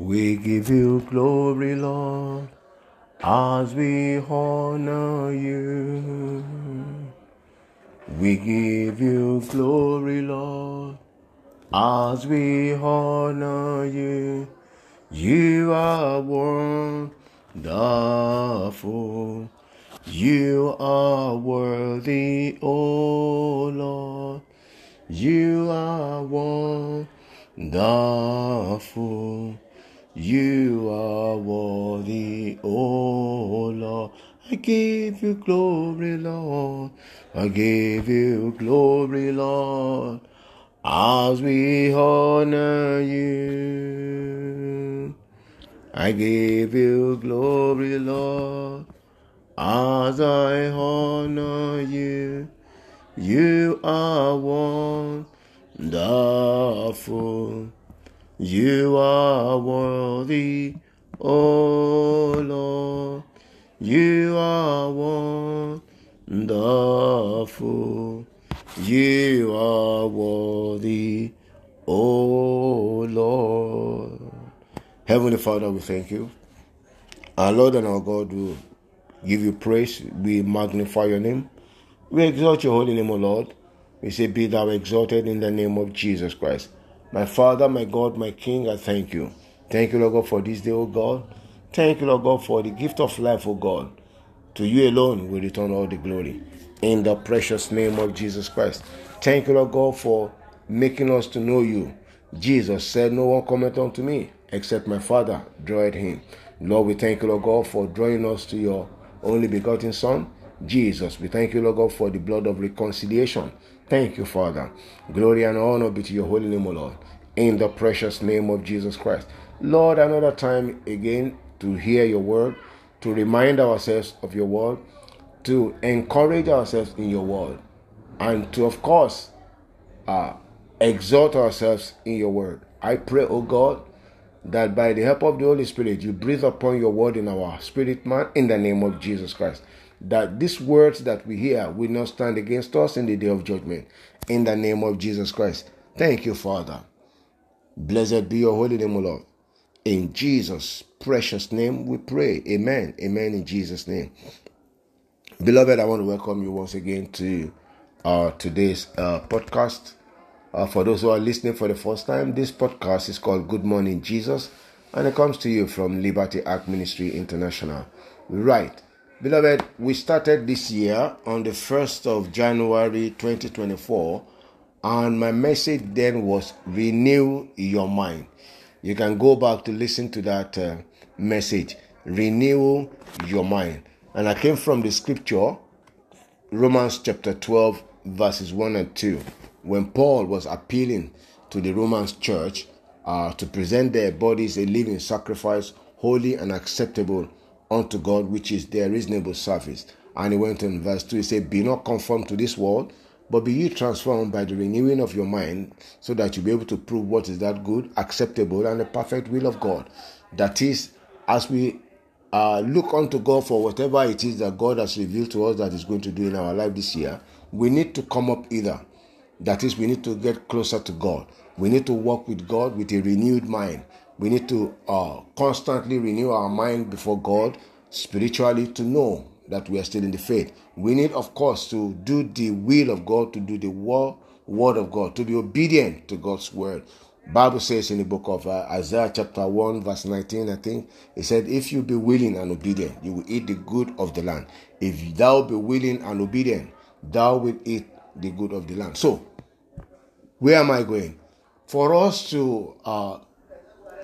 We give you glory, Lord, as we honor you. We give you glory, Lord, as we honor you. You are wonderful. You are worthy, O Lord. You are wonderful. You are worthy, oh Lord. I give you glory, Lord. I give you glory, Lord, as we honor you. I give you glory, Lord, as I honor you. You are wonderful. You are worthy, O Lord. You are wonderful. You are worthy, O Lord. Heavenly Father, we thank you. Our Lord and our God, we give you praise. We magnify your name. We exalt your holy name, O Lord. We say, Be thou exalted in the name of Jesus Christ. My Father, my God, my King, I thank you. Thank you, Lord God, for this day, O God. Thank you, Lord God, for the gift of life, O God. To you alone we return all the glory. In the precious name of Jesus Christ. Thank you, Lord God, for making us to know you. Jesus said, No one cometh unto me except my Father draweth him. Lord, we thank you, Lord God, for drawing us to your only begotten Son, Jesus. We thank you, Lord God, for the blood of reconciliation Thank you, Father. Glory and honor be to your holy name, O Lord. In the precious name of Jesus Christ. Lord, another time again to hear your word, to remind ourselves of your word, to encourage ourselves in your word, and to, of course, uh, exhort ourselves in your word. I pray, O God, that by the help of the Holy Spirit, you breathe upon your word in our spirit man in the name of Jesus Christ that these words that we hear will not stand against us in the day of judgment. In the name of Jesus Christ. Thank you, Father. Blessed be your holy name, O Lord. In Jesus' precious name we pray. Amen. Amen. In Jesus' name. Beloved, I want to welcome you once again to uh, today's uh, podcast. Uh, for those who are listening for the first time, this podcast is called Good Morning Jesus and it comes to you from Liberty Act Ministry International. Right. Beloved, we started this year on the 1st of January 2024, and my message then was renew your mind. You can go back to listen to that uh, message, renew your mind. And I came from the scripture, Romans chapter 12, verses 1 and 2, when Paul was appealing to the Romans church uh, to present their bodies a living sacrifice, holy and acceptable unto God, which is their reasonable service. And he went on verse 2, he said, Be not conformed to this world, but be ye transformed by the renewing of your mind, so that you'll be able to prove what is that good, acceptable, and the perfect will of God. That is, as we uh, look unto God for whatever it is that God has revealed to us that is going to do in our life this year, we need to come up either. That is, we need to get closer to God. We need to walk with God with a renewed mind. We need to uh, constantly renew our mind before God spiritually to know that we are still in the faith. We need, of course, to do the will of God, to do the word, word of God, to be obedient to God's word. Bible says in the book of uh, Isaiah chapter 1 verse 19 I think it said if you be willing and obedient you will eat the good of the land if thou be willing and obedient thou will eat the good of the land so where am I going for us to uh,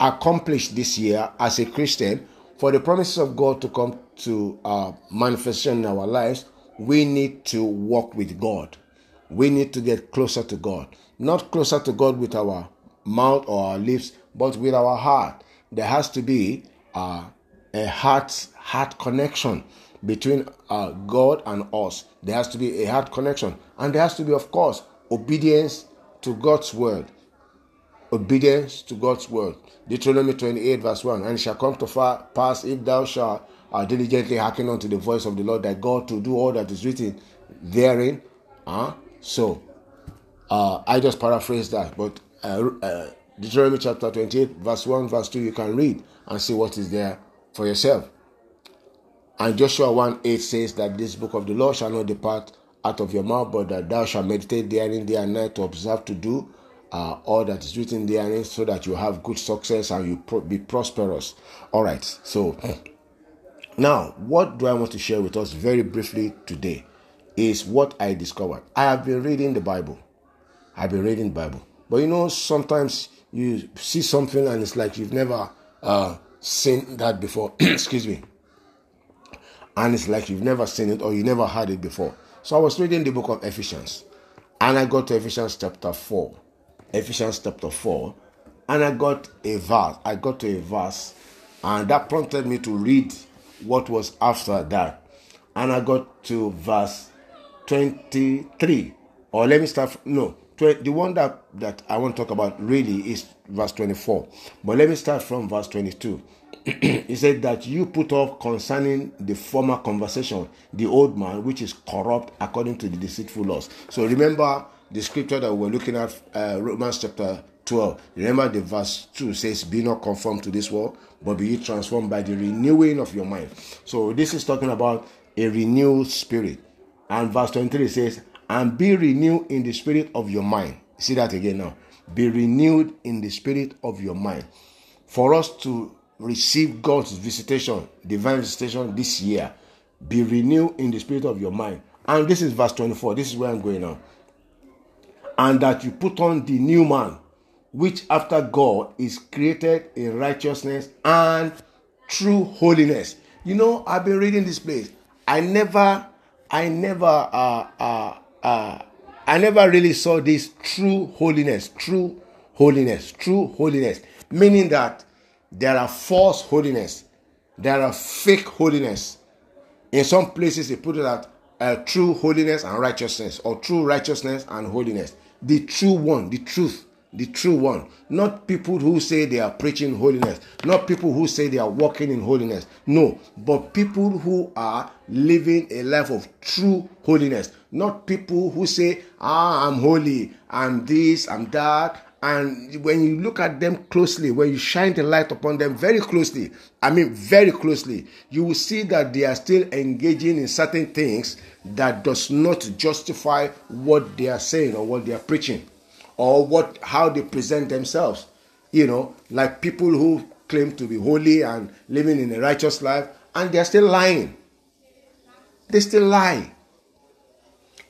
accomplish this year as a Christian, for the promises of God to come to uh, manifestation in our lives, we need to walk with God. We need to get closer to God. Not closer to God with our mouth or our lips, but with our heart. There has to be uh, a heart heart connection between uh, God and us. There has to be a heart connection, and there has to be, of course, obedience to God's word obedience to God's word. Deuteronomy 28, verse 1 And it shall come to pass if thou shalt uh, diligently hearken unto the voice of the Lord thy God to do all that is written therein. Uh, so, uh, I just paraphrase that, but uh, uh, Deuteronomy chapter 28, verse 1, verse 2, you can read and see what is there for yourself. And Joshua 1 8 says that this book of the law shall not depart out of your mouth, but that thou shalt meditate therein day and night to observe to do uh, all that is written therein, so that you have good success and you pro- be prosperous. All right, so now what do I want to share with us very briefly today is what I discovered. I have been reading the Bible. I've been reading Bible, but you know sometimes you see something and it's like you've never uh, seen that before. Excuse me and it's like you've never seen it or you never heard it before. So I was reading the book of Ephesians, and I got to Ephesians chapter 4. Ephesians chapter 4, and I got a verse. I got to a verse, and that prompted me to read what was after that. And I got to verse 23. Or let me start, no, the one that, that I want to talk about really is verse 24. But let me start from verse 22. he said that you put off concerning the former conversation the old man which is corrupt according to the deceitful laws so remember the scripture that we're looking at uh, romans chapter 12 remember the verse 2 says be not conformed to this world but be transformed by the renewing of your mind so this is talking about a renewed spirit and verse 23 says and be renewed in the spirit of your mind see that again now be renewed in the spirit of your mind for us to receive God's visitation, divine visitation this year, be renewed in the spirit of your mind. And this is verse 24. This is where I'm going now. And that you put on the new man, which after God is created in righteousness and true holiness. You know, I've been reading this place. I never, I never, uh, uh, uh, I never really saw this true holiness, true holiness, true holiness, meaning that there are false holiness. There are fake holiness. In some places, they put it at uh, true holiness and righteousness, or true righteousness and holiness. The true one, the truth, the true one. Not people who say they are preaching holiness, not people who say they are walking in holiness. No, but people who are living a life of true holiness. Not people who say, ah, I'm holy, I'm this, I'm that, and when you look at them closely, when you shine the light upon them very closely, I mean very closely, you will see that they are still engaging in certain things that does not justify what they are saying or what they are preaching or what how they present themselves. You know, like people who claim to be holy and living in a righteous life and they are still lying. They still lie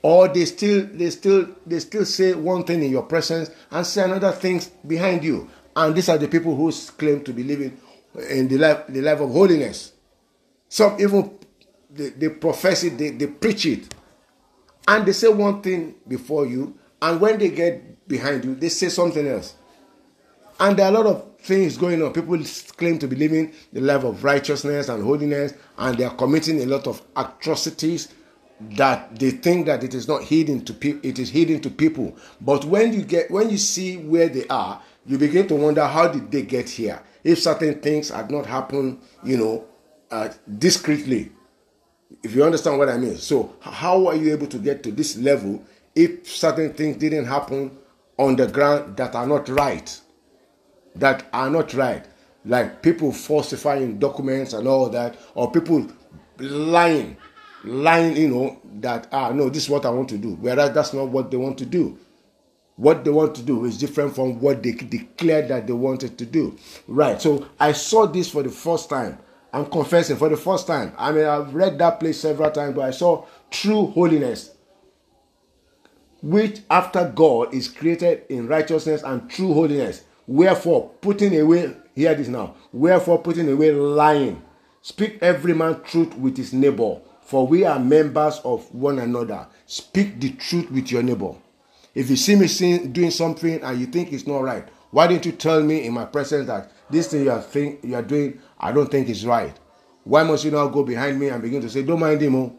or they still they still they still say one thing in your presence and say another things behind you. And these are the people who claim to be living in the life the life of holiness. Some even they, they profess it they, they preach it. And they say one thing before you and when they get behind you they say something else. And there are a lot of things going on. People claim to be living the life of righteousness and holiness and they are committing a lot of atrocities that they think that it is not hidden to people it is hidden to people. But when you get when you see where they are you begin to wonder how did they get here? If certain things had not happened you know uh, discreetly. If you understand what i mean. So how are you able to get to this level if certain things didn't happen on the ground that are not right? That are not right. Like people falsifying documents and all that or people lying lying, you know, that, ah, no, this is what I want to do. Whereas that's not what they want to do. What they want to do is different from what they declared that they wanted to do. Right. So I saw this for the first time. I'm confessing for the first time. I mean, I've read that place several times, but I saw true holiness, which after God is created in righteousness and true holiness. Wherefore, putting away, hear this now, wherefore, putting away lying, speak every man truth with his neighbor, for we are members of one another. Speak the truth with your neighbor. If you see me seeing, doing something and you think it's not right, why didn't you tell me in my presence that this thing you are, think, you are doing, I don't think is right? Why must you now go behind me and begin to say, don't mind him, oh,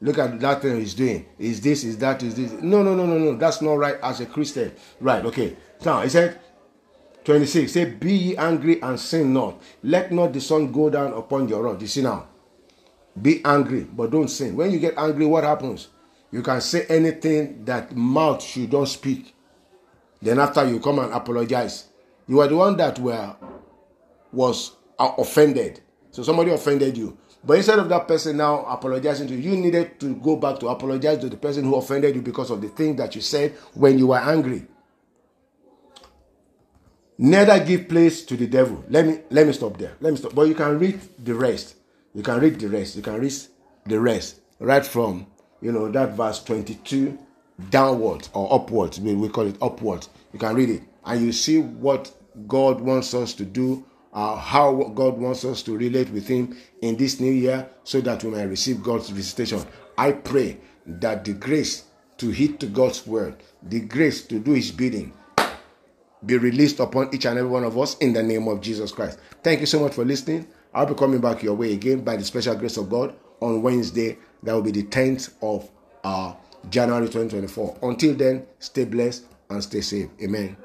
look at that thing he's doing. Is this, is that, is this? No, no, no, no, no. That's not right as a Christian. Right, okay. Now, he said, 26, say, Be ye angry and sin not. Let not the sun go down upon your wrath. You see now, be angry, but don't sin. When you get angry, what happens? You can say anything that mouth should not speak. Then after you come and apologize. You are the one that were was uh, offended. So somebody offended you. But instead of that person now apologizing to you, you needed to go back to apologize to the person who offended you because of the thing that you said when you were angry. Neither give place to the devil. Let me let me stop there. Let me stop. But you can read the rest. You can read the rest. You can read the rest right from you know that verse 22 downwards or upwards. We call it upwards. You can read it and you see what God wants us to do uh, how God wants us to relate with Him in this new year so that we may receive God's visitation. I pray that the grace to heed to God's word, the grace to do His bidding, be released upon each and every one of us in the name of Jesus Christ. Thank you so much for listening. I'll be coming back your way again by the special grace of God on Wednesday. That will be the 10th of uh, January 2024. Until then, stay blessed and stay safe. Amen.